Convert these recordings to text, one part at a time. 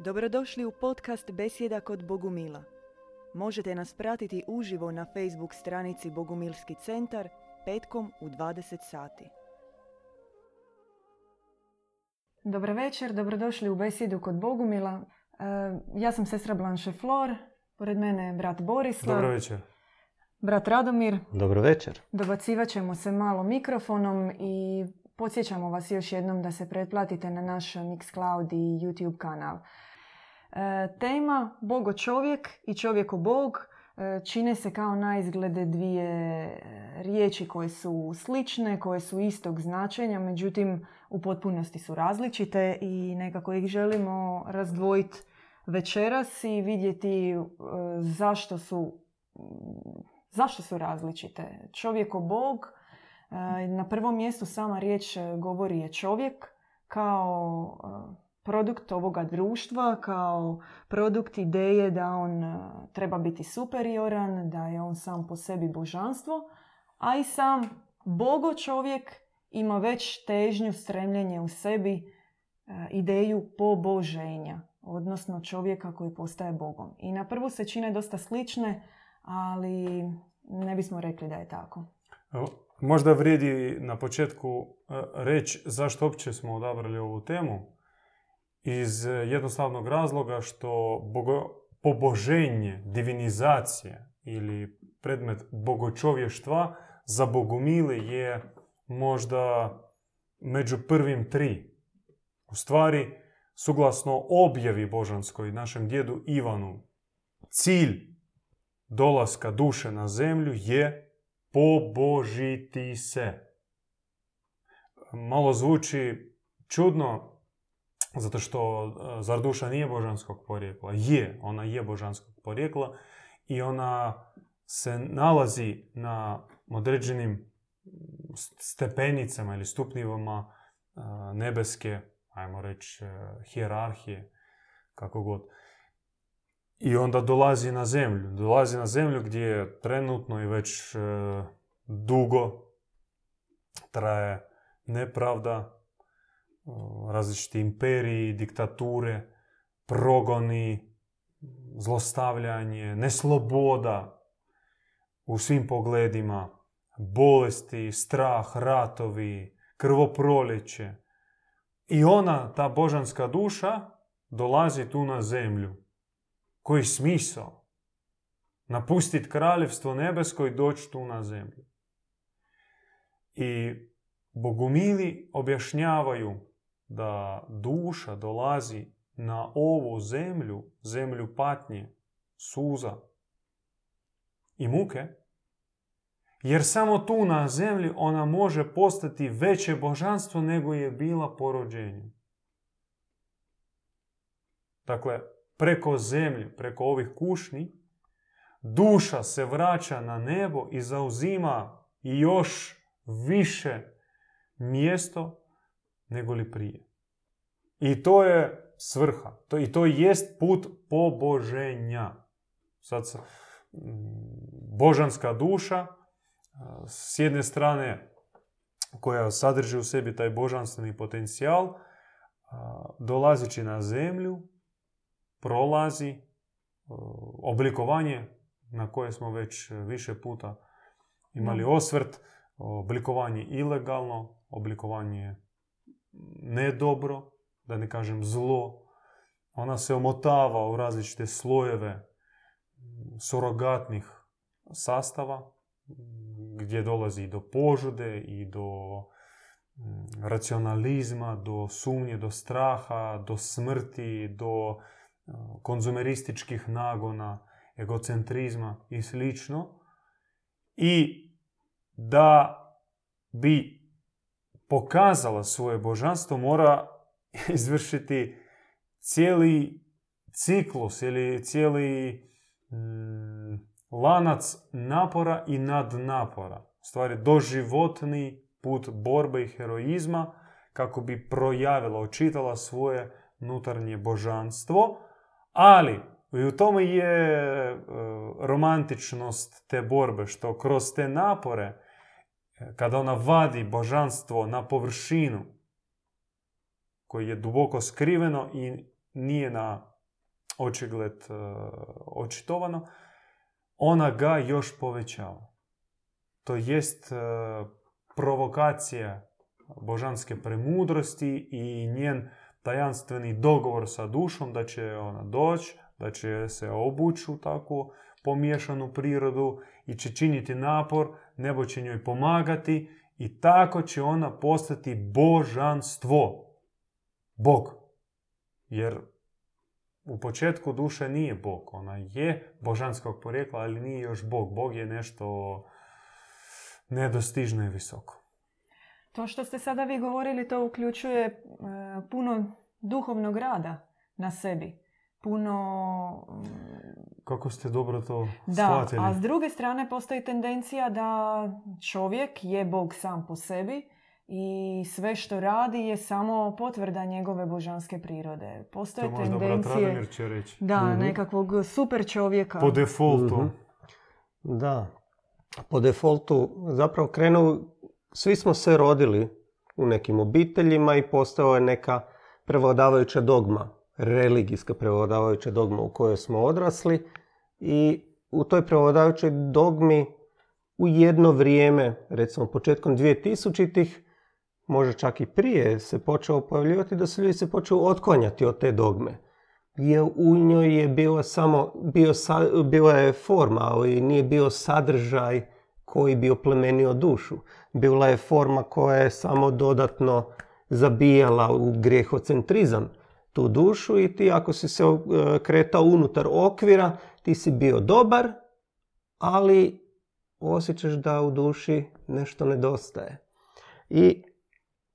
Dobrodošli u podcast Besjeda kod Bogumila. Možete nas pratiti uživo na Facebook stranici Bogumilski centar petkom u 20 sati. Dobar večer, dobrodošli u Besjedu kod Bogumila. E, ja sam sestra Blanche Flor, pored mene je brat Borislav. Dobro večer. Brat Radomir. Dobro večer. Dobacivat ćemo se malo mikrofonom i podsjećamo vas još jednom da se pretplatite na naš Mixcloud i YouTube kanal. E, tema Bogo čovjek i čovjeko Bog e, čine se kao na izglede dvije e, riječi koje su slične, koje su istog značenja, međutim u potpunosti su različite i nekako ih želimo razdvojiti večeras i vidjeti zašto su, zašto su različite. Čovjeko Bog, na prvom mjestu sama riječ govori je čovjek kao produkt ovoga društva kao produkt ideje da on e, treba biti superioran, da je on sam po sebi božanstvo, a i sam bogo čovjek ima već težnju, stremljenje u sebi, e, ideju poboženja, odnosno čovjeka koji postaje bogom. I na prvu se čine dosta slične, ali ne bismo rekli da je tako. Možda vrijedi na početku e, reći zašto uopće smo odabrali ovu temu iz e, jednostavnog razloga što bogo, poboženje, divinizacija ili predmet bogočovještva za bogomile je možda među prvim tri. U stvari, suglasno objavi božanskoj našem djedu Ivanu, cilj dolaska duše na zemlju je pobožiti se. Malo zvuči čudno, zato što e, zar duša nije božanskog porijekla? Je, ona je božanskog porijekla i ona se nalazi na određenim stepenicama ili stupnjivama e, nebeske, ajmo reći, e, hijerarhije, kako god. I onda dolazi na zemlju. Dolazi na zemlju gdje je trenutno i već dugo traje nepravda, različiti imperiji, diktature, progoni, zlostavljanje, nesloboda u svim pogledima, bolesti, strah, ratovi, krvoproljeće. I ona, ta božanska duša, dolazi tu na zemlju. Koji smisao? Napustiti kraljevstvo nebesko i doći tu na zemlju. I bogumili objašnjavaju da duša dolazi na ovu zemlju, zemlju patnje, suza i muke, jer samo tu na zemlji ona može postati veće božanstvo nego je bila po rođenju. Dakle, preko zemlje, preko ovih kušni, duša se vraća na nebo i zauzima još više mjesto nego li prije. I to je svrha. To, I to jest put poboženja. Sad, božanska duša, s jedne strane, koja sadrži u sebi taj božanstveni potencijal, dolazeći na zemlju, prolazi oblikovanje na koje smo već više puta imali osvrt, oblikovanje ilegalno, oblikovanje ne dobro, da ne kažem zlo. Ona se omotava u različite slojeve surogatnih sastava, gdje dolazi i do požude i do mm, racionalizma, do sumnje, do straha, do smrti, do e, konzumerističkih nagona, egocentrizma i slično. I da bi pokazala svoje božanstvo, mora izvršiti cijeli ciklus ili cijeli mm, lanac napora i nadnapora. U stvari, doživotni put borbe i heroizma kako bi projavila, očitala svoje nutarnje božanstvo, ali i u tome je e, romantičnost te borbe, što kroz te napore kada ona vadi božanstvo na površinu, koji je duboko skriveno i nije na očigled e, očitovano, ona ga još povećava. To jest e, provokacija božanske premudrosti i njen tajanstveni dogovor sa dušom da će ona doći, da će se obući u takvu pomiješanu prirodu i će činiti napor, nebo će njoj pomagati i tako će ona postati božanstvo. Bog. Jer u početku duša nije Bog. Ona je božanskog porijekla, ali nije još Bog. Bog je nešto nedostižno i visoko. To što ste sada vi govorili, to uključuje e, puno duhovnog rada na sebi. Puno... Kako ste dobro to da, shvatili? a s druge strane postoji tendencija da čovjek je Bog sam po sebi i sve što radi je samo potvrda njegove božanske prirode. Postoje to možda tendencije brat će reći. da, Mhm. nekakvog super čovjeka. Po defaultu. Mhm. Da. Po defaultu zapravo krenu, svi smo se rodili u nekim obiteljima i postao je neka prevladavajuća dogma, religijska prevladavajuća dogma u kojoj smo odrasli i u toj prevladavajućoj dogmi u jedno vrijeme, recimo početkom 2000-ih, možda čak i prije, se počeo pojavljivati da su ljudi se počeli otklanjati od te dogme. Jer u njoj je bila samo, bio, sa- bila je forma, ali nije bio sadržaj koji bi oplemenio dušu. Bila je forma koja je samo dodatno zabijala u grijehocentrizam tu dušu i ti ako si se e, kretao unutar okvira, ti si bio dobar, ali osjećaš da u duši nešto nedostaje. I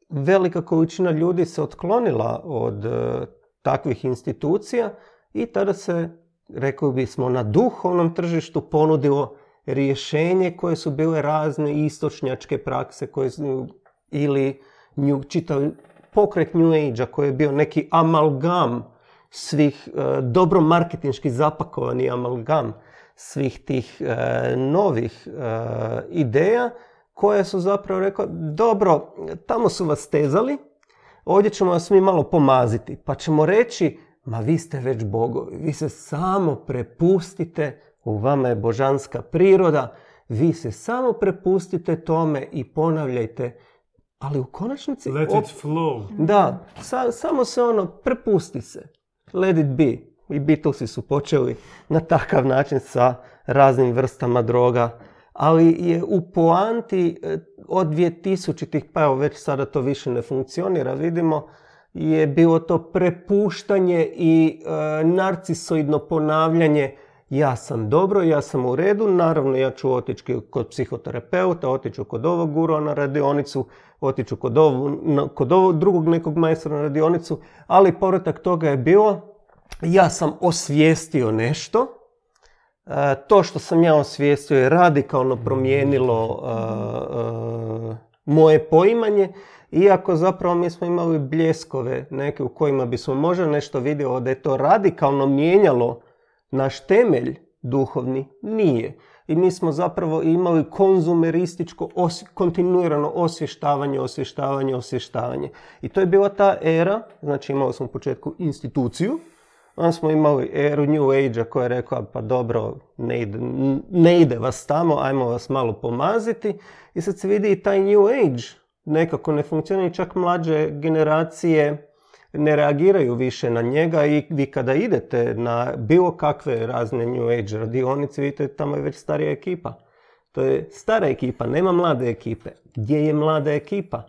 velika količina ljudi se otklonila od e, takvih institucija i tada se, rekli bismo, na duhovnom tržištu ponudilo rješenje koje su bile razne istočnjačke prakse koje su, ili nju, čitav pokret New Age-a koji je bio neki amalgam svih, e, dobro marketinški zapakovani amalgam svih tih e, novih e, ideja koje su zapravo rekao, dobro, tamo su vas stezali, ovdje ćemo vas mi malo pomaziti, pa ćemo reći, ma vi ste već bogovi, vi se samo prepustite, u vama je božanska priroda, vi se samo prepustite tome i ponavljajte, ali u konačnici... Let op- it flow. da, sa- samo se ono, prepusti se. Let it be. I Beatlesi su počeli na takav način sa raznim vrstama droga. Ali je u poanti e, od 2000-ih, pa evo već sada to više ne funkcionira, vidimo, je bilo to prepuštanje i e, narcisoidno ponavljanje ja sam dobro, ja sam u redu, naravno ja ću otići kod psihoterapeuta, otiću kod ovog gurua na radionicu, otiću kod, na- kod ovog drugog nekog majstora na radionicu, ali povratak toga je bilo, ja sam osvijestio nešto, E, to što sam ja osvijestio je radikalno promijenilo e, e, moje poimanje, iako zapravo mi smo imali bljeskove neke u kojima bismo možda nešto vidjelo da je to radikalno mijenjalo naš temelj duhovni, nije. I mi smo zapravo imali konzumerističko os- kontinuirano osvještavanje, osvještavanje, osvještavanje. I to je bila ta era, znači imali smo u početku instituciju, Onda smo imali eru New Age-a koja je rekla, pa dobro, ne ide, ne ide vas tamo, ajmo vas malo pomaziti. I sad se vidi i taj New Age nekako ne funkcionira i čak mlađe generacije ne reagiraju više na njega i vi kada idete na bilo kakve razne New Age radionice, vidite tamo je već starija ekipa. To je stara ekipa, nema mlade ekipe. Gdje je mlada ekipa?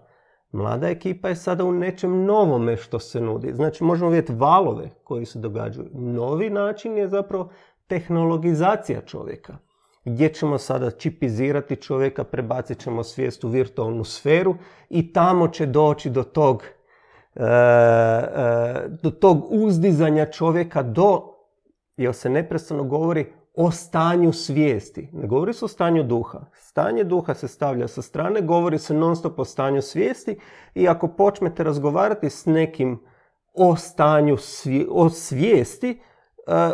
Mlada ekipa je sada u nečem novome što se nudi. Znači možemo vidjeti valove koji se događaju. Novi način je zapravo tehnologizacija čovjeka. Gdje ćemo sada čipizirati čovjeka, prebacit ćemo svijest u virtualnu sferu i tamo će doći do tog, do tog uzdizanja čovjeka do, jer se neprestano govori o stanju svijesti. Ne govori se o stanju duha. Stanje duha se stavlja sa strane, govori se non stop o stanju svijesti i ako počnete razgovarati s nekim o stanju o svijesti, e,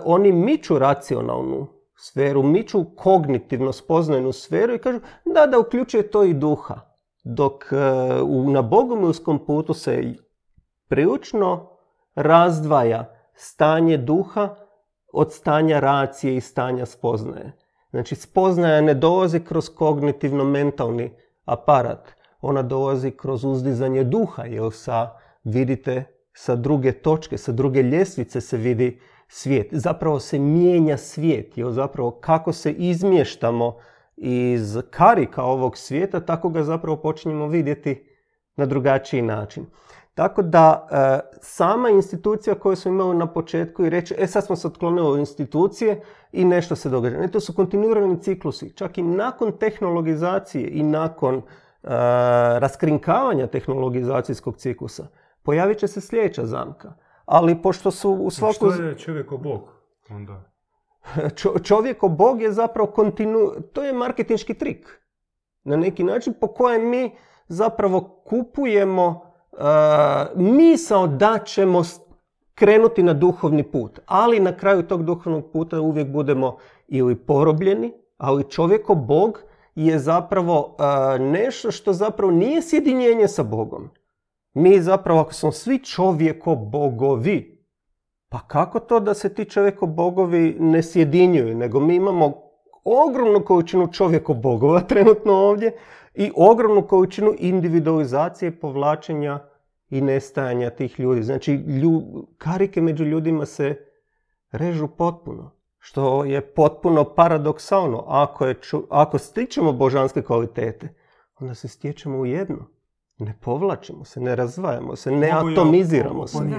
oni miču racionalnu sferu, miču kognitivno spoznajnu sferu i kažu da, da uključuje to i duha. Dok e, na bogomilskom putu se prilično razdvaja stanje duha od stanja racije i stanja spoznaje. Znači, spoznaja ne dolazi kroz kognitivno-mentalni aparat. Ona dolazi kroz uzdizanje duha, jer sa, vidite, sa druge točke, sa druge ljestvice se vidi svijet. Zapravo se mijenja svijet, jer zapravo kako se izmještamo iz karika ovog svijeta, tako ga zapravo počinjemo vidjeti na drugačiji način. Tako da e, sama institucija koju smo imali na početku i reći, e sad smo se otklonili od institucije i nešto se događa. Ne, to su kontinuirani ciklusi. Čak i nakon tehnologizacije i nakon e, raskrinkavanja tehnologizacijskog ciklusa pojavit će se sljedeća zamka. Ali pošto su u svaku... Što je čovjeko bog onda? čovjeko bog je zapravo kontinu... To je marketinški trik. Na neki način po kojem mi zapravo kupujemo misao da ćemo krenuti na duhovni put. Ali na kraju tog duhovnog puta uvijek budemo ili porobljeni, ali čovjeko Bog je zapravo nešto što zapravo nije sjedinjenje sa Bogom. Mi zapravo, ako smo svi čovjeko bogovi, pa kako to da se ti čovjeko bogovi ne sjedinjuju, nego mi imamo ogromnu količinu čovjeko bogova trenutno ovdje i ogromnu količinu individualizacije, povlačenja i nestajanja tih ljudi. Znači, karike među ljudima se režu potpuno, što je potpuno paradoksalno. Ako, je, ako stičemo božanske kvalitete, onda se stječemo u jedno. Ne povlačimo se, ne razvajamo se, ne Mogu atomiziramo se. Mogu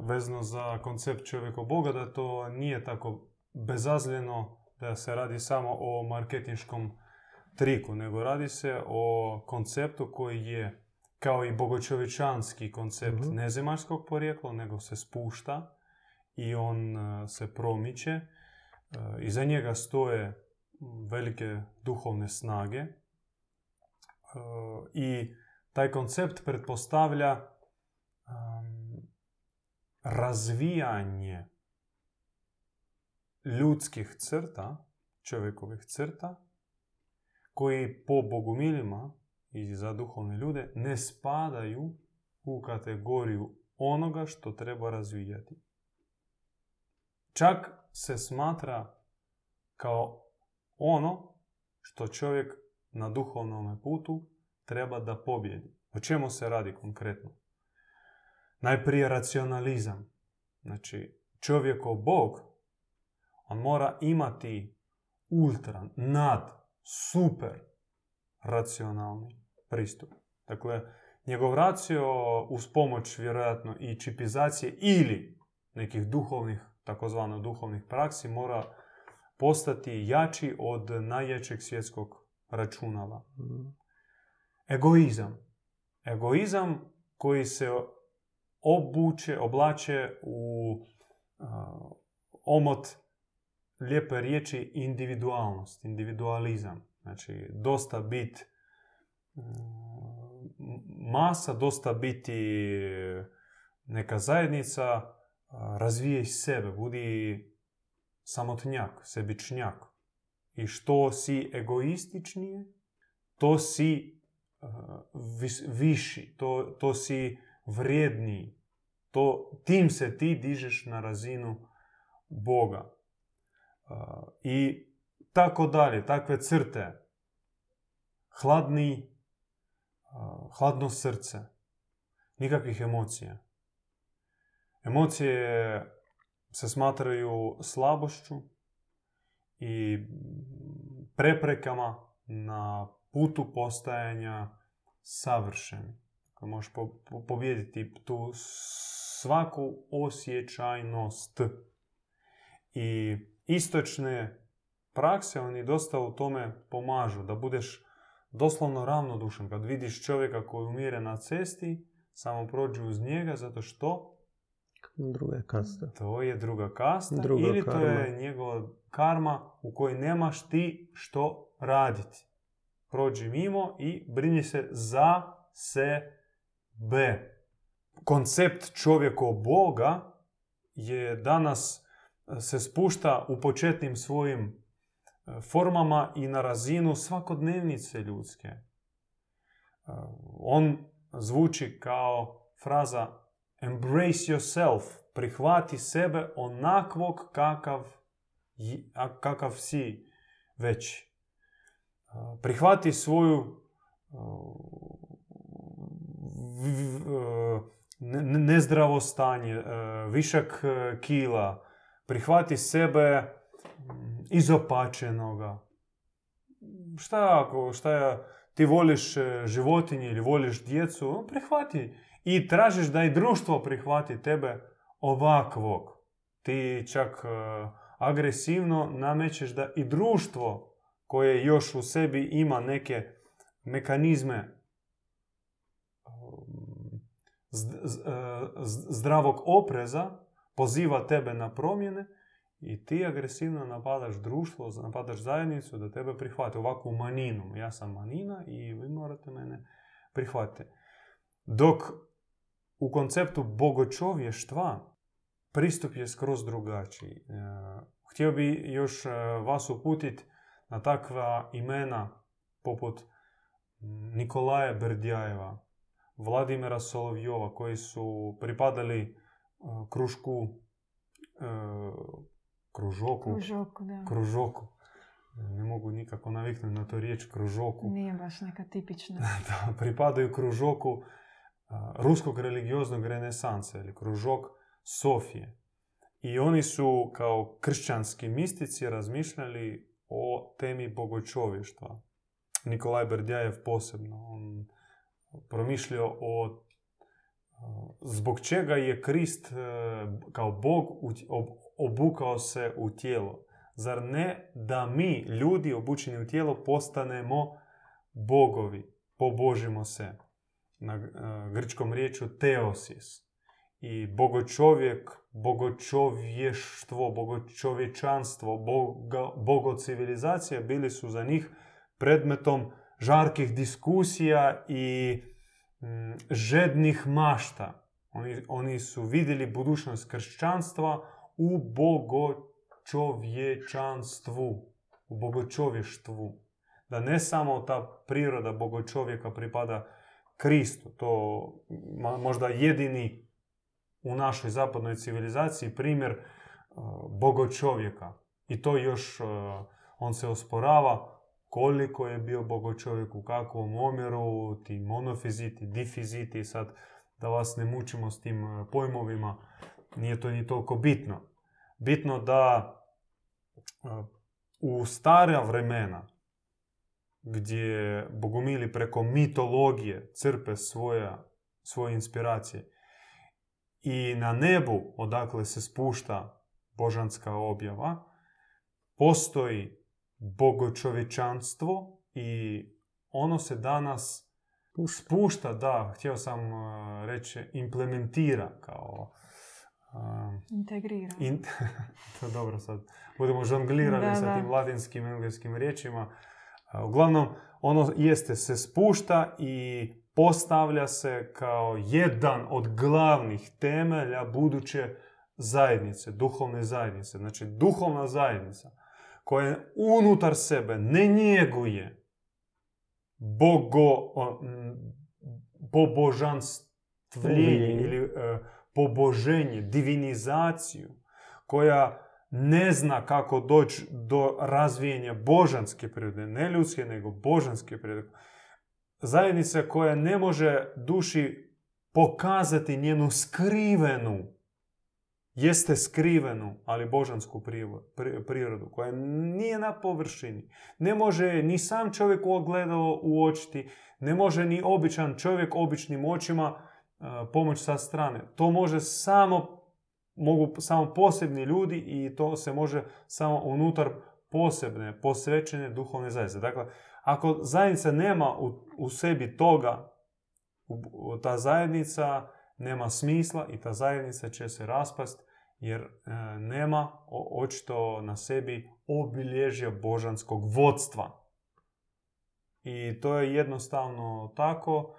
vezno za koncept čovjeka Boga da to nije tako bezazljeno da se radi samo o marketinškom triku, nego radi se o konceptu koji je kao i bogočovječanski koncept mm nezemaljskog porijekla, nego se spušta i on e, se promiče. E, iza njega stoje velike duhovne snage e, i taj koncept pretpostavlja razvijanje ljudskih crta, čovjekovih crta, koji po bogumilima i za duhovne ljude ne spadaju u kategoriju onoga što treba razvijati. Čak se smatra kao ono što čovjek na duhovnom putu treba da pobjedi. O čemu se radi konkretno? Najprije racionalizam. Znači, čovjekov Bog, on mora imati ultra, nad, super racionalni pristup. Dakle, njegov racio uz pomoć vjerojatno i čipizacije ili nekih duhovnih, takozvano duhovnih praksi mora postati jači od najjačeg svjetskog računala. Egoizam. Egoizam koji se obuče, oblače u omot lijepe riječi individualnost, individualizam. Znači, dosta bit masa, dosta biti neka zajednica, razvije sebe, budi samotnjak, sebičnjak. I što si egoističnije, to si viši, to, to si vrijedniji. To, tim se ti dižeš na razinu Boga. I tako dalje, takve crte. Hladni hladno srce, nikakvih emocija. Emocije se smatraju slabošću i preprekama na putu postajanja savršeni. Možeš pobijediti tu svaku osjećajnost. I istočne prakse, oni dosta u tome pomažu, da budeš doslovno ravnodušan kad vidiš čovjeka koji umire na cesti, samo prođu uz njega zato što Druga kasta. To je druga kasta ili to je njegova karma u kojoj nemaš ti što raditi. Prođi mimo i brini se za sebe. Koncept čovjeko Boga je danas se spušta u početnim svojim formama i na razinu svakodnevnice ljudske. E, on zvuči kao fraza embrace yourself, prihvati sebe onakvog kakav, kakav si već. A, Prihvati svoju nezdravo stanje, višak e, kila, prihvati sebe izopačenoga. Šta ako, šta ti voliš e, životinje ili voliš djecu, prihvati. I tražiš da i društvo prihvati tebe ovakvog. Ti čak e, agresivno namećeš da i društvo koje još u sebi ima neke mekanizme um, e, zdravog opreza, poziva tebe na promjene i ti agresivno napadaš društvo, napadaš zajednicu da tebe prihvate ovakvu maninu. Ja sam manina i vi morate mene prihvatiti. Dok u konceptu bogočovještva pristup je skroz drugačiji. E, Htio bi još e, vas uputiti na takva imena poput Nikolaja Berdjajeva, Vladimira Solovjova koji su pripadali e, kružku e, kružoku, Kružoku, da. kružoku. Ne mogu nikako naviknuti na to riječ kružoku. Nije baš neka tipična. da, pripadaju kružoku a, ruskog religioznog renesansa ili kružok Sofije. I oni su kao kršćanski mistici razmišljali o temi bogočovještva. Nikolaj Berdjajev posebno. On promišljao o zbog čega je Krist e, kao Bog obukao se u tijelo. Zar ne da mi, ljudi obučeni u tijelo, postanemo bogovi, pobožimo se. Na e, grčkom riječu teosis. I bogočovjek, bogočovještvo, bogočovječanstvo, boga, bogocivilizacija bili su za njih predmetom žarkih diskusija i mm, žednih mašta. Oni, oni su vidjeli budućnost kršćanstva u bogočovječanstvu, u bogočovještvu da ne samo ta priroda bogočovjeka pripada Kristu, to možda jedini u našoj zapadnoj civilizaciji primjer uh, bogočovjeka. I to još uh, on se osporava koliko je bio bogočovjek, u kakvom omjeru, ti monofiziti, difiziti, sad da vas ne mučimo s tim uh, pojmovima, nije to ni toliko bitno. Bitno da u stara vremena, gdje bogumili preko mitologije crpe svoja, svoje inspiracije i na nebu odakle se spušta božanska objava, postoji bogočovječanstvo i ono se danas spušta, da, htio sam reći, implementira kao uh, Integrira. in... to dobro sad. Budemo žonglirali Da, sa da. tim latinskim engleskim riječima. A, Uglavnom, ono jeste se spušta i postavlja se kao jedan od glavnih temelja buduće zajednice, duhovne zajednice. Znači, duhovna zajednica koja unutar sebe ne njeguje bogo, o, m, pobožanstvljenje ili e, poboženje, divinizaciju, koja ne zna kako doći do razvijenja božanske prirode, ne ljudske, nego božanske prirode. Zajednica koja ne može duši pokazati njenu skrivenu, jeste skrivenu, ali božansku prirodu, koja nije na površini. Ne može ni sam čovjek u ogledalo uočiti, ne može ni običan čovjek običnim očima pomoć sa strane. To može samo, mogu samo posebni ljudi i to se može samo unutar posebne, posvećene duhovne zajednice. Dakle, ako zajednica nema u, u sebi toga, u- ta zajednica nema smisla i ta zajednica će se raspast jer e, nema o- očito na sebi obilježja božanskog vodstva. I to je jednostavno tako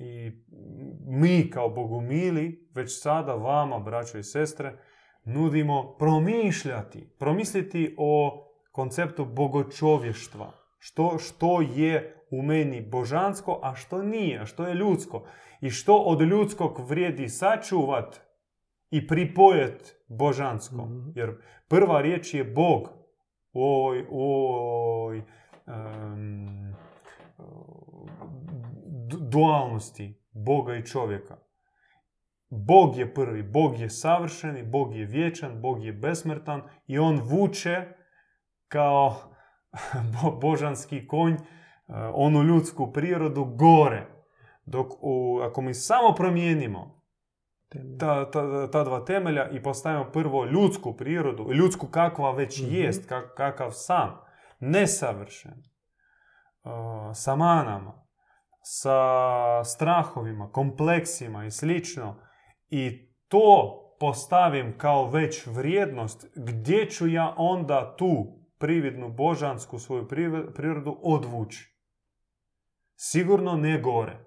i mi kao bogumili već sada vama, braćo i sestre, nudimo promišljati, promisliti o konceptu bogočovještva. Što, što je u meni božansko, a što nije, a što je ljudsko. I što od ljudskog vrijedi sačuvat i pripojet božanskom. Mhm. Jer prva riječ je Bog u ovoj, u ovoj em, du- dualnosti Boga i čovjeka. Bog je prvi, Bog je savršeni, Bog je vječan, Bog je besmrtan i on vuče kao bo- božanski konj e, onu ljudsku prirodu gore. Dok u, ako mi samo promijenimo ta, ta, ta dva temelja i postavimo prvo ljudsku prirodu, ljudsku kakva već Mhm. jest, kak- kakav sam, nesavršen, uh, sa manama, sa strahovima, kompleksima i slično, i to postavim kao već vrijednost, gdje ću ja onda tu prividnu božansku svoju prirodu odvući? Sigurno ne gore.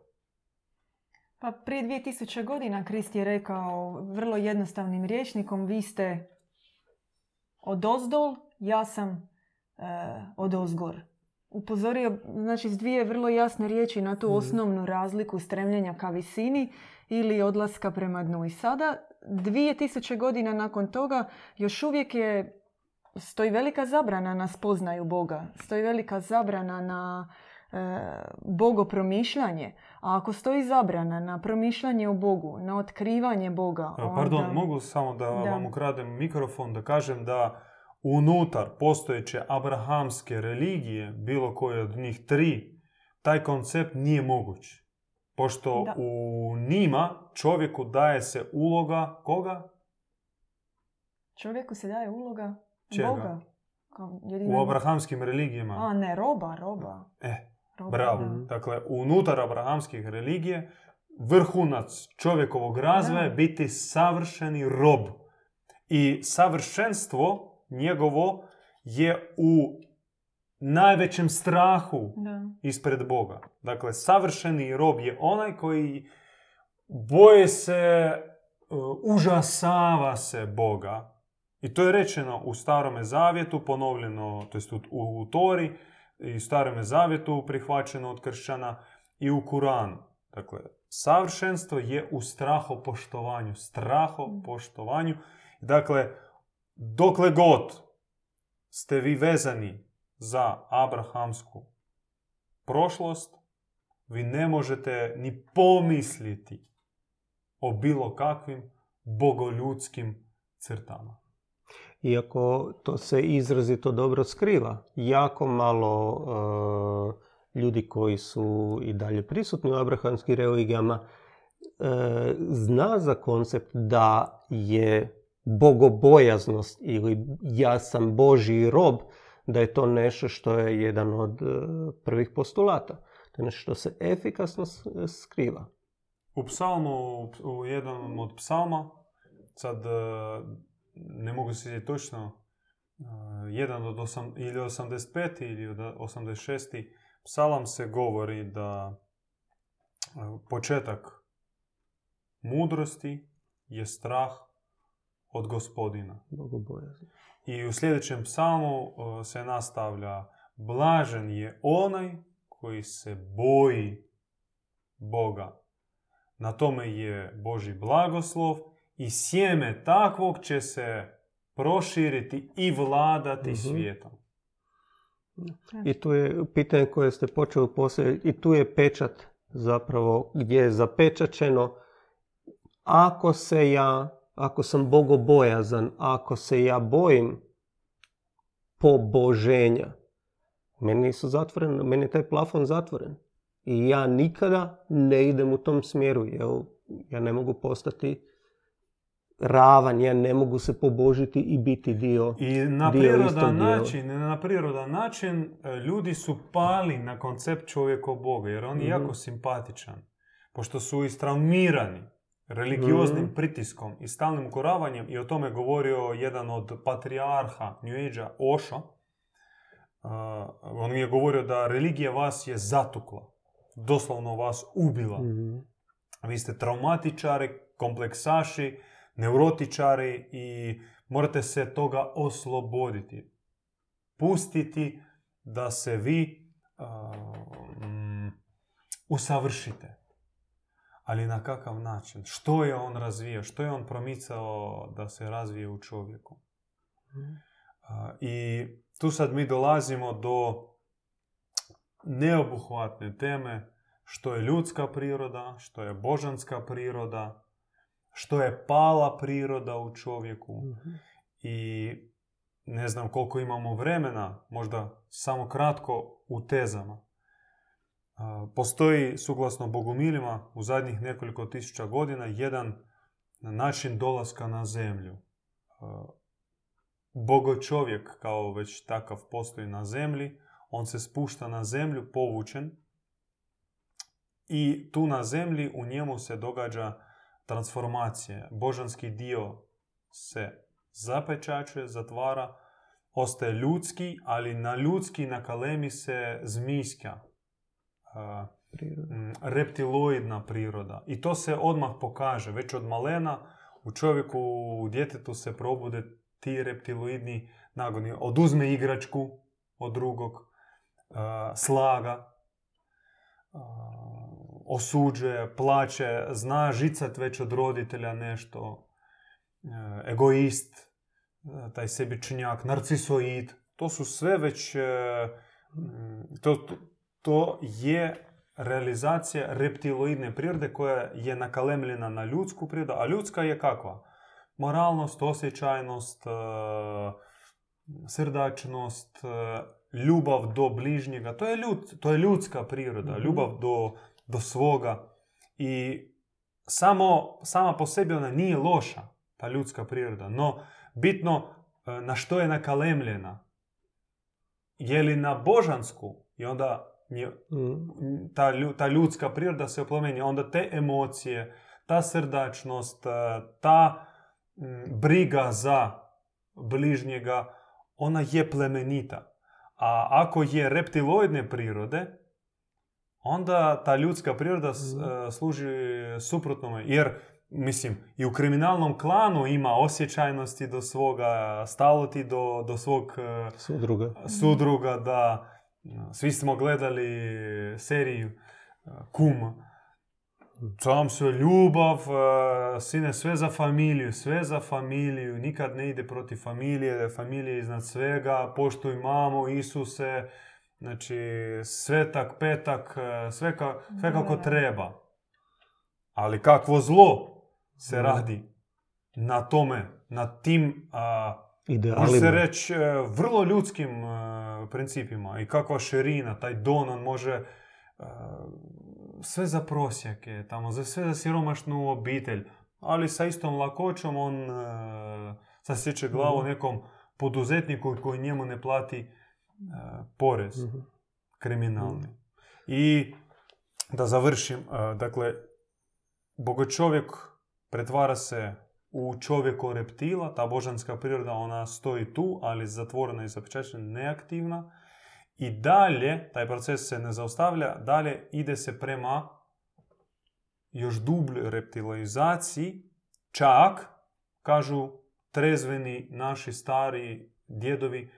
Pa prije 2000 godina Krist je rekao vrlo jednostavnim rječnikom vi ste od ozdol, ja sam e, od ozgor. Upozorio znači, s dvije vrlo jasne riječi na tu Mhm. osnovnu razliku stremljenja ka visini ili odlaska prema dnu. I sada, 2000 godina nakon toga, još uvijek je stoji velika zabrana na spoznaju Boga. Stoji velika zabrana na e, bogopromišljanje. A ako stoji zabrana na promišljanje o Bogu, na otkrivanje Boga, Evo, onda... Pardon, mogu samo da, Da. vam ukradem mikrofon, da kažem da unutar postojeće abrahamske religije, bilo koje od njih tri, taj koncept nije moguć. Pošto Da. u njima čovjeku daje se uloga koga? Čovjeku se daje uloga Čega? Boga. Kao U abrahamskim religijama. A, ne, roba, roba. E, roba bravo. da. Dakle, unutar abrahamskih religije vrhunac čovjekovog razvoja je biti savršeni rob. I savršenstvo njegovo je u najvećem strahu Da. ispred Boga. Dakle, savršeni rob je onaj koji boje se, uh, užasava se Boga. I to je rečeno u Starome Zavjetu, ponovljeno, to jest u, u, u Tori, i u Starome Zavjetu prihvaćeno od kršćana i u Kuranu. Dakle, savršenstvo je u strahopoštovanju. Strahopoštovanju. Dakle, dokle god ste vi vezani za abrahamsku prošlost, vi ne možete ni pomisliti o bilo kakvim bogoljudskim crtama. Iako to se izrazito dobro skriva. Jako malo e, ljudi koji su i dalje prisutni u abrahamskim religijama e, zna za koncept da je bogobojaznost ili ja sam Božji rob, da je to nešto što je jedan od e, prvih postulata. To je nešto što se efikasno s- skriva. U psalmu, u jednom od psalma, sad e, ne mogu se točno, e, jedan od osam, ili 85. ili od 86. psalam se govori da e, početak mudrosti je strah od gospodina. I u sljedećem psalmu e, se nastavlja Blažen je onaj koji se boji Boga. Na tome je Boži blagoslov i sjeme takvog će se proširiti i vladati Mhm. svijetom. I tu je pitanje koje ste počeli postaviti, i tu je pečat zapravo gdje je zapečačeno ako se ja, ako sam bogobojazan, ako se ja bojim poboženja, meni su zatvoren, meni je taj plafon zatvoren. I ja nikada ne idem u tom smjeru, jer ja ne mogu postati ravan, ja ne mogu se pobožiti i biti dio I na Dio prirodan način, na prirodan način e, ljudi su pali na koncept čovjekov Boga, jer on je Mhm. jako simpatičan. Pošto su istraumirani religioznim Mhm. pritiskom i stalnim ukoravanjem, i o tome govorio jedan od patrijarha New Age-a, Osho, Uh, on mi je govorio da religija vas je zatukla, doslovno vas ubila. Mhm. Vi ste traumatičari, kompleksaši, neurotičari i morate se toga osloboditi. Pustiti da se vi mm, usavršite. Ali na kakav način? Što je on razvijao? Što je on promicao da se razvije u čovjeku? A, I tu sad mi dolazimo do neobuhvatne teme što je ljudska priroda, što je božanska priroda, što je pala priroda u čovjeku. I ne znam koliko imamo vremena, možda samo kratko u tezama. Postoji, suglasno bogumilima, u zadnjih nekoliko tisuća godina jedan način dolaska na zemlju. Bogo čovjek kao već takav postoji na zemlji, on se spušta na zemlju povučen i tu na zemlji u njemu se događa transformacija. Božanski dio se zapečačuje, zatvara, ostaje ljudski, ali na ljudski nakalemi se zmijska, reptiloidna priroda. I to se odmah pokaže. Već od malena u čovjeku, u djetetu se probude ti reptiloidni nagoni. Oduzme igračku od drugog, slaga, osuđuje, plaće, zna žicat već od roditelja nešto, e, egoist, e, taj sebičnjak, narcisoid. To su sve već, e, mm, to, to, je realizacija reptiloidne prirode koja je nakalemljena na ljudsku prirodu, a ljudska je kakva? Moralnost, osjećajnost, srdačnost, ljubav do bližnjega. To je, ljud, to je ljudska priroda, ljubav do, do svoga. I samo, sama po sebi ona nije loša, ta ljudska priroda. No, bitno na što je nakalemljena. Je li na božansku i onda. Ta, lju- ta ljudska priroda se oplemeni, onda te emocije, ta srdačnost, e, ta mm, briga za bližnjega, ona je plemenita. A ako je reptiloidne prirode, onda ta ljudska priroda Mhm. e, služi suprotnome. Jer, mislim, i u kriminalnom klanu ima osjećajnosti do svoga, stalo ti do, do svog e, Sudruga. sudruga da svi smo gledali seriju uh, Kum. Tam sve ljubav, uh, sine, sve za familiju, sve za familiju, nikad ne ide protiv familije, familija je iznad svega, poštuj mamu, Isuse, znači svetak, petak, sve, ka, sve kako treba. Ali kakvo zlo se radi na tome, na tim a, Idealima. Može se reći e, vrlo ljudskim e, principima i kakva širina, taj don, on može e, sve za prosjake, tamo, za sve za siromašnu obitelj, ali sa istom lakoćom on sasjeće glavu Mhm. nekom poduzetniku koji njemu ne plati porez Mhm. kriminalni. I da završim, dakle, bogočovjek pretvara se u čovjeko reptila, ta božanska priroda, ona stoji tu, ali zatvorena i zapečačena, neaktivna. I dalje, taj proces se ne zaustavlja, dalje ide se prema još dubljoj reptiloizaciji, čak, kažu trezveni naši stari djedovi,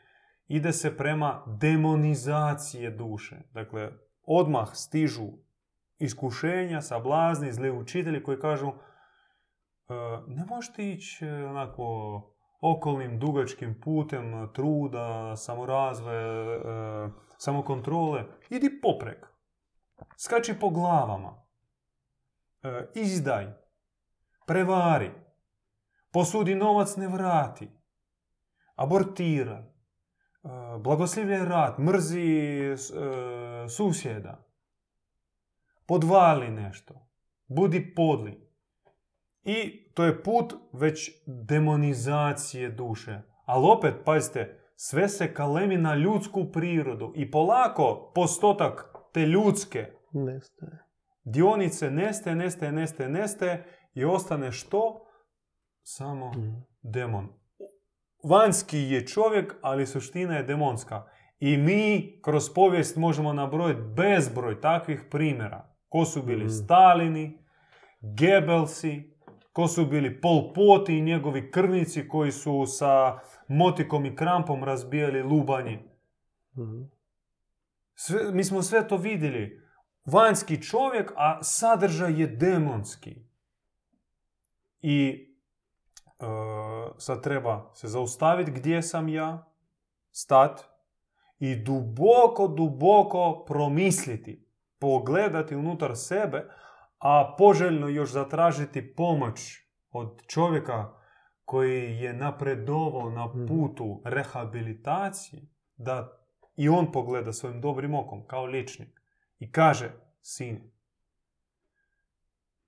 ide se prema demonizacije duše. Dakle, odmah stižu iskušenja, sablazni, zli učitelji koji kažu "E, ne možete ići e, onako okolnim dugačkim putem e, truda, samorazvoja, e, samokontrole. Idi poprek. Skači po glavama. Izdaj. Prevari. Posudi novac, ne vrati. Abortiraj. E, Blagoslivljaj rat. Mrzi susjeda. Podvali nešto. Budi podli. I to je put već demonizacije duše. Ali opet, pazite, sve se kalemi na ljudsku prirodu i polako postotak te ljudske Nestaje. dionice nestaje, nestaje, nestaje, nestaje i ostane što? Samo Mhm. demon. Vanjski je čovjek, ali suština je demonska. I mi kroz povijest možemo nabrojiti bezbroj takvih primjera. Ko su bili Mhm. Stalini, Gebelsi, ko su bili Pol Pot i njegovi krvnici koji su sa motikom i krampom razbijali lubanje. Mhm. Sve, mi smo sve to vidjeli. vanjski čovjek, a sadržaj je demonski. I e, sad treba se zaustaviti gdje sam ja, stat i duboko, duboko promisliti, pogledati unutar sebe, a poželjno još zatražiti pomoć od čovjeka koji je napredovao na Mhm. putu rehabilitacije, da i on pogleda svojim dobrim okom kao liječnik i kaže, sine,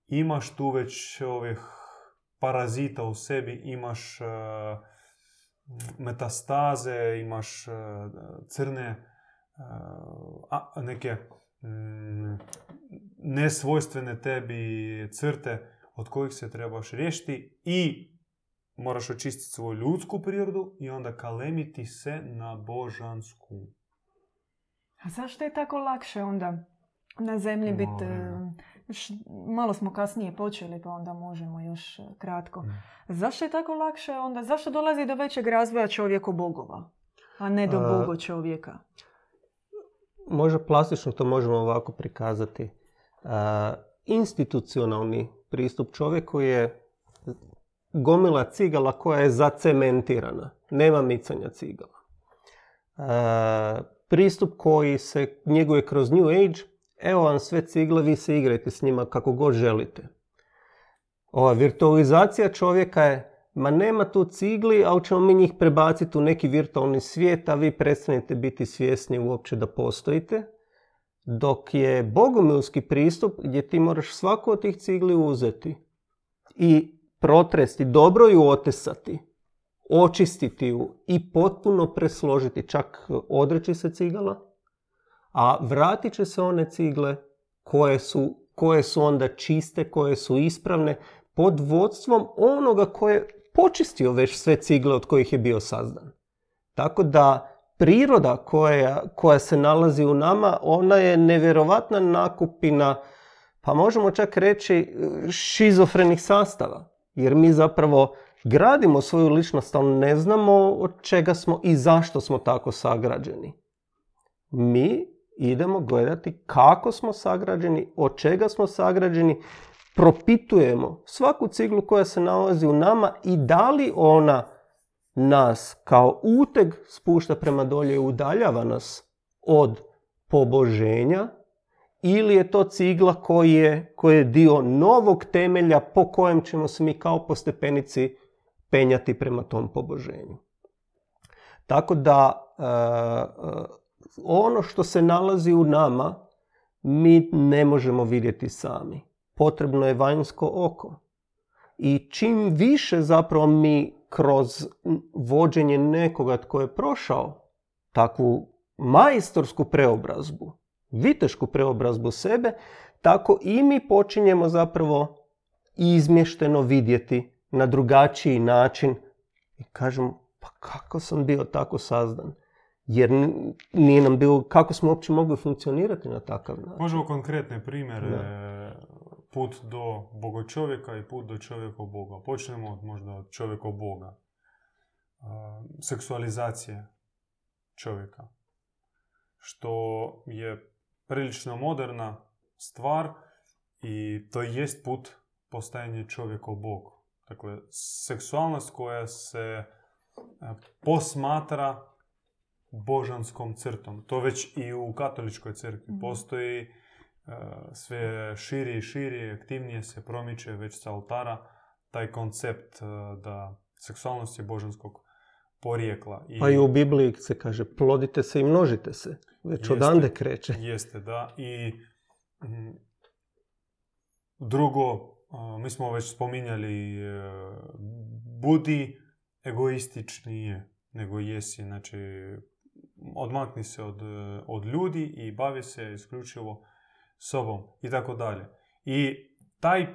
imaš tu već ovih parazita u sebi, imaš e, metastaze, imaš e, crne e, a, neke mm, nesvojstvene tebi crte od kojih se trebaš riješiti i moraš očistiti svoju ljudsku prirodu i onda kalemiti se na božansku. A zašto je tako lakše onda na zemlji biti... Još malo smo kasnije počeli, pa onda možemo još e, kratko. Zašto je tako lakše onda? Zašto dolazi do većeg razvoja čovjeko bogova, a ne do A- bogo čovjeka? Možda plastično to možemo ovako prikazati. A, institucionalni pristup čovjeku je gomila cigala koja je zacementirana. Nema micanja cigala. A, pristup koji se njeguje kroz New Age, evo vam sve cigle, vi se igrajte s njima kako god želite. Ova virtualizacija čovjeka je Ma nema tu cigli, ali ćemo mi njih prebaciti u neki virtualni svijet, a vi prestanete biti svjesni uopće da postojite. Dok je bogomilski pristup gdje ti moraš svaku od tih cigli uzeti i protresti, dobro ju otesati, očistiti ju i potpuno presložiti, čak odreći se cigala, a vratit će se one cigle koje su, koje su onda čiste, koje su ispravne, pod vodstvom onoga koje je počistio već sve cigle od kojih je bio sazdan. Tako da priroda koja, koja se nalazi u nama, ona je nevjerovatna nakupina, pa možemo čak reći šizofrenih sastava. Jer mi zapravo gradimo svoju ličnost, ali ne znamo od čega smo i zašto smo tako sagrađeni. Mi idemo gledati kako smo sagrađeni, od čega smo sagrađeni, propitujemo svaku ciglu koja se nalazi u nama i da li ona nas kao uteg spušta prema dolje i udaljava nas od poboženja ili je to cigla koji je, koji je dio novog temelja po kojem ćemo se mi kao po stepenici penjati prema tom poboženju. Tako da e, e, ono što se nalazi u nama mi ne možemo vidjeti sami. Potrebno je vanjsko oko. I čim više zapravo mi kroz vođenje nekoga tko je prošao takvu majstorsku preobrazbu, vitešku preobrazbu sebe, tako i mi počinjemo zapravo izmješteno vidjeti na drugačiji način i kažemo pa kako sam bio tako sazdan? Jer nije nam bilo, kako smo uopće mogli funkcionirati na takav način? Možemo konkretne primjere, put do bogočovjeka i put do čovjeka Boga. Počnemo od, možda od čovjeka Boga. A, seksualizacija čovjeka. Što je prilično moderna stvar i to jest put postajanja čovjeka Bog. Dakle, seksualnost koja se e, posmatra božanskom crtom. To već i u katoličkoj crkvi Mhm. postoji sve širi i širi, aktivnije se promiče već sa altara taj koncept e, da seksualnost je božanskog porijekla. I Pa i u Bibliji se kaže plodite se i množite se. Već Jeste. odande kreće. Jeste, da. I drugo, a, mi smo već spominjali, e, budi egoističnije nego jesi. Znači, odmakni se od, e, od ljudi i bavi se isključivo sobom i tako dalje. I taj,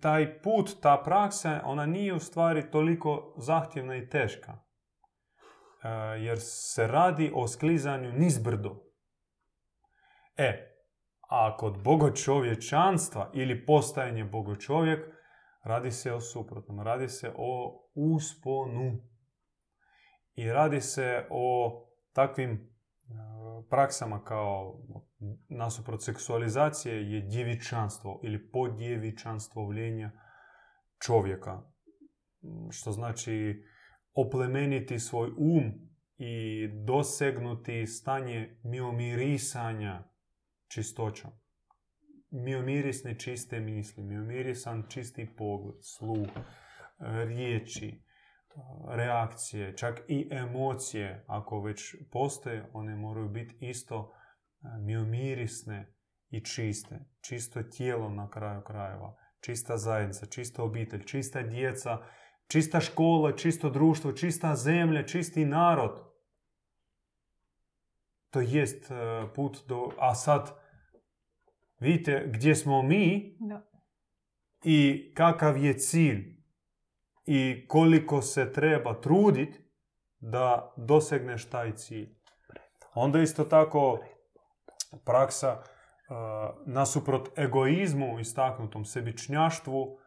taj put, ta praksa, ona nije u stvari toliko zahtjevna i teška. E, jer se radi o sklizanju nizbrdo. E, a kod bogočovječanstva ili postajanje bogočovjek, radi se o suprotnom. Radi se o usponu. I radi se o takvim e, praksama kao nasuprot seksualizacije je djevičanstvo ili podjevičanstvovljenje čovjeka. Što znači oplemeniti svoj um i dosegnuti stanje miomirisanja čistoćom. Miomirisne čiste misli, miomirisan čisti pogled, sluh, riječi, reakcije, čak i emocije, ako već postoje, one moraju biti isto miomirisne i čiste. Čisto tijelo na kraju krajeva, čista zajednica, čista obitelj, čista djeca, čista škola, čisto društvo, čista zemlja, čisti narod. To jest put do... A sad, vidite gdje smo mi Da. i kakav je cilj i koliko se treba trudit da dosegneš taj cilj. Onda isto tako praksa uh, nasuprot egoizmu istaknutom sebičnjaštvu uh,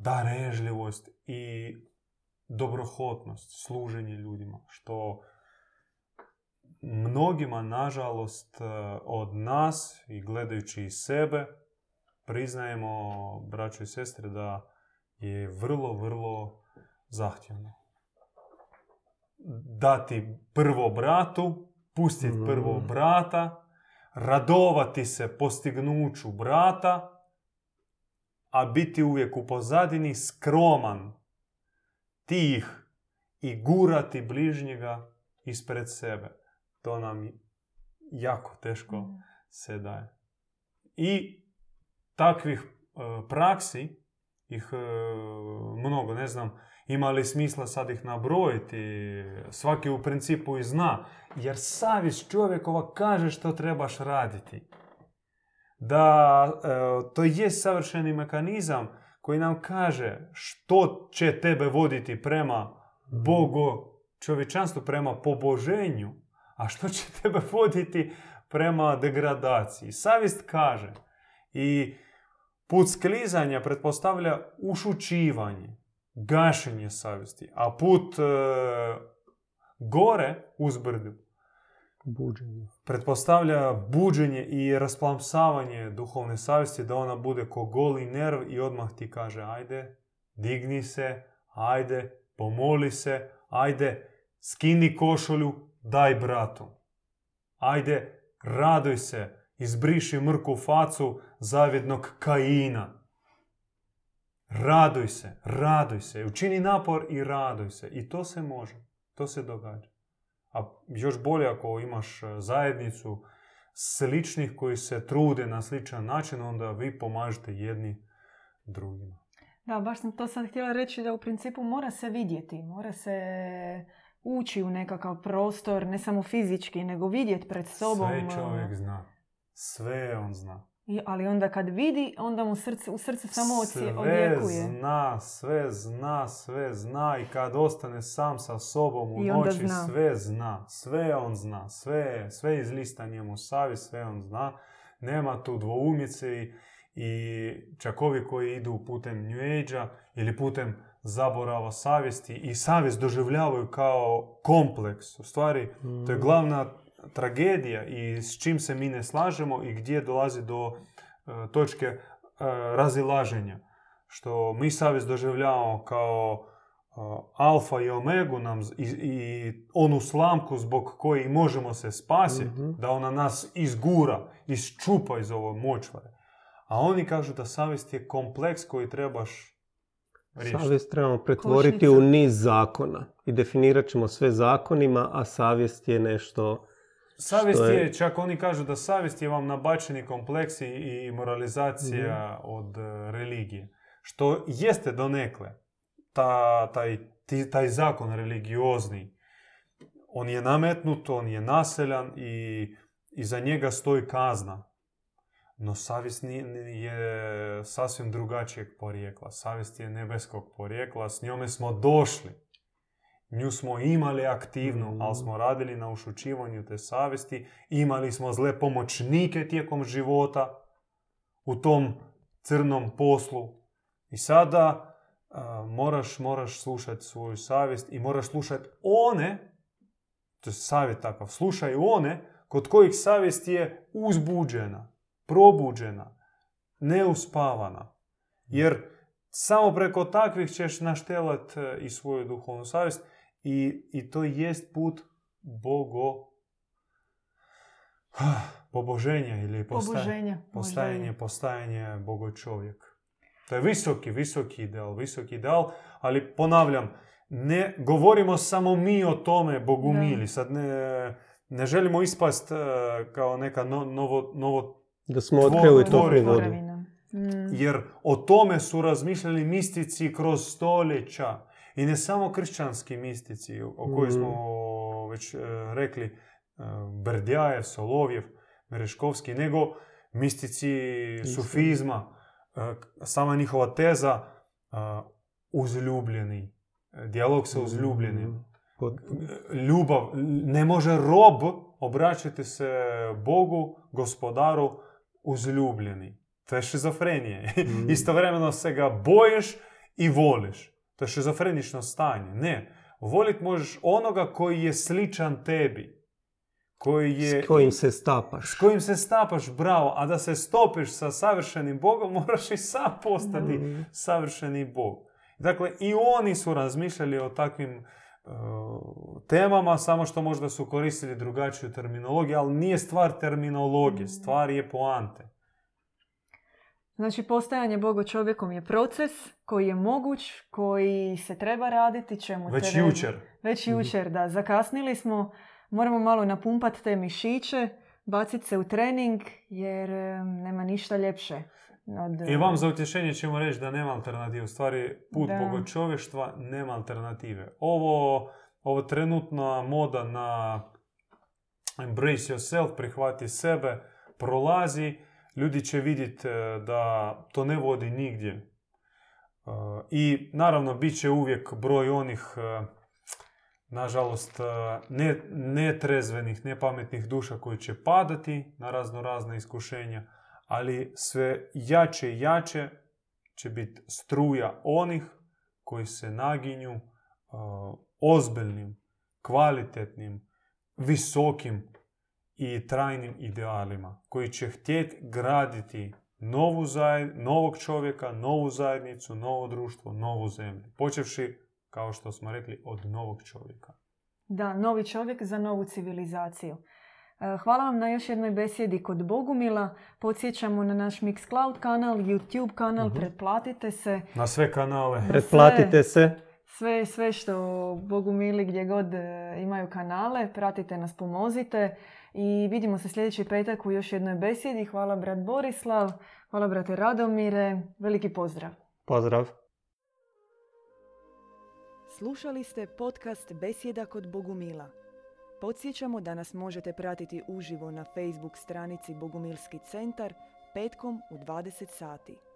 darežljivost i dobrohotnost, služenje ljudima, što mnogima, nažalost, uh, od nas i gledajući iz sebe, priznajemo, braćo i sestre, da je vrlo, vrlo zahtjevno. Dati prvo bratu, pustiti prvo Mm. brata, radovati se postignuću brata, a biti uvijek u pozadini skroman, tih i gurati bližnjega ispred sebe. To nam jako teško se daje. I takvih e, praksi ih e, mnogo, ne znam, ima li smisla sad ih nabrojiti, svaki u principu i zna, jer savjest čovjekova kaže što trebaš raditi. Da e, to je savršeni mekanizam koji nam kaže što će tebe voditi prema Bogu, čovječanstvu, prema poboženju, a što će tebe voditi prema degradaciji. Savjest kaže i put sklizanja pretpostavlja ušućivanje, gašenje savjesti, a put e, gore uzbrdu Buđenje. pretpostavlja buđenje i rasplamsavanje duhovne savjesti da ona bude ko goli nerv i odmah ti kaže ajde, digni se, ajde, pomoli se, ajde, skini košulju, daj bratu. Ajde, raduj se, izbriši mrku facu zavjednog Kaina. Raduj se, raduj se, učini napor i raduj se. I to se može, to se događa. A još bolje ako imaš e, zajednicu sličnih koji se trude na sličan način, onda vi pomažete jedni drugima. Da, baš sam to sad htjela reći da u principu mora se vidjeti, mora se ući u nekakav prostor, ne samo fizički, nego vidjeti pred sobom. Sve čovjek zna. Sve on zna. I- Ali onda kad vidi, onda mu srce, u srcu samo ocije, sve odjekuje. zna, sve zna, sve zna i kad ostane sam sa sobom u I noći, zna. sve zna. Sve on zna. Sve, sve izlista njemu savjest, sve on zna. Nema tu dvoumice i, i čak ovi koji idu putem New Age-a ili putem zaborava savjesti i savjest doživljavaju kao kompleks. U stvari, to je Mm. glavna tragedija i s čim se mi ne slažemo i gdje dolazi do e, točke e, razilaženja. Što mi savjest doživljavamo kao e, alfa i omegu nam i, i onu slamku zbog koje možemo se spasiti, Mhm. da ona nas izgura, iščupa iz ove močvare. A oni kažu da savjest je kompleks koji trebaš riješiti. Savjest trebamo pretvoriti Košnica. u niz zakona i definirat ćemo sve zakonima, a savjest je nešto... Savjest je... je- čak oni kažu da savjest je vam nabačeni kompleksi i moralizacija Mhm. od e, religije. Što jeste donekle ta, taj, ti- taj zakon religiozni. On je nametnut, on je naseljan i iza njega stoji kazna. No savjest je sasvim drugačijeg porijekla. Savjest je nebeskog porijekla, s njome smo došli. Nju smo imali aktivno, Mhm. ali smo radili na ušućivanju te savjesti. Imali smo zle pomoćnike tijekom života u tom crnom poslu. I sada a, moraš, moraš slušati svoju savjest i moraš slušati one, to je savjet takav, slušaj one kod kojih savjest je uzbuđena, probuđena, neuspavana. Jer samo preko takvih ćeš naštelat e, i svoju duhovnu savjest i, i to jest put bogo poboženja ili Poboženja, postajanje, i- postajanje bogo čovjek. To je visoki, visoki ideal, visoki ideal, ali ponavljam, ne govorimo samo mi o tome bogumili. Sad ne, ne želimo ispast e, kao neka no- novo, novo Da smo Tvor- otkrili. Tvoravina. Mm. jer o tome su razmišljali mistici kroz stoljeća. I ne samo kršćanski mistici, o kojoj Mhm. smo već e, rekli, e, Berdjajev, Solovjev, Mereškovski, nego mistici sufizma. E, sama njihova teza, uzljubljeni, dijalog sa uzljubljenim. Pod- Ljubav, ne može rob obraćati se Bogu, gospodaru, uzljubljeni. To je šizofrenije. Mm. Istovremeno se ga bojiš i voliš. To je šizofrenično stanje. Ne. Volit možeš onoga koji je sličan tebi. Koji je... S kojim se stapaš. s kojim se stapaš, bravo, a da se stopiš sa savršenim Bogom, moraš i sam postati Mm. savršeni Bog. Dakle, i oni su razmišljali o takvim e, temama, samo što možda su koristili drugačiju terminologiju, ali nije stvar terminologije, stvar je poante. Znači, postajanje Boga čovjekom je proces koji je moguć, koji se treba raditi, čemu Već treba- jučer. Već Mhm. jučer, da. Zakasnili smo, moramo malo napumpati te mišiće, baciti se u trening, jer nema ništa ljepše. Od, I vam za utješenje ćemo reći da nema alternative. U stvari, put Da. bogočovještva nema alternative. Ovo, ovo trenutna moda na embrace yourself, prihvati sebe, prolazi. Ljudi će vidjeti e, da to ne vodi nigdje. E, I naravno, bit će uvijek broj onih, e, nažalost, ne, netrezvenih, nepametnih duša koji će padati na razno razne iskušenja, ali sve jače i jače će biti struja onih koji se naginju ozbiljnim, kvalitetnim, visokim i trajnim idealima, koji će htjeti graditi novu zaj- novog čovjeka, novu zajednicu, novo društvo, novu zemlju. Počevši, kao što smo rekli, od novog čovjeka. Da, novi čovjek za novu civilizaciju. E, Hvala vam na još jednoj besjedi kod Bogumila. Podsjećamo na naš Mixcloud kanal, YouTube kanal, Mhm. pretplatite se. Na sve kanale. Pretplatite se. Sve, sve što Bogumili gdje god e, imaju kanale, pratite nas, pomozite. I vidimo se sljedeći petak u još jednoj besjedi. Hvala brat Borislav, hvala brate Radomire, veliki pozdrav. Pozdrav. Slušali ste podcast Besjeda kod Bogumila. Podsjećamo da nas možete pratiti uživo na Facebook stranici Bogumilski centar petkom u 20 sati.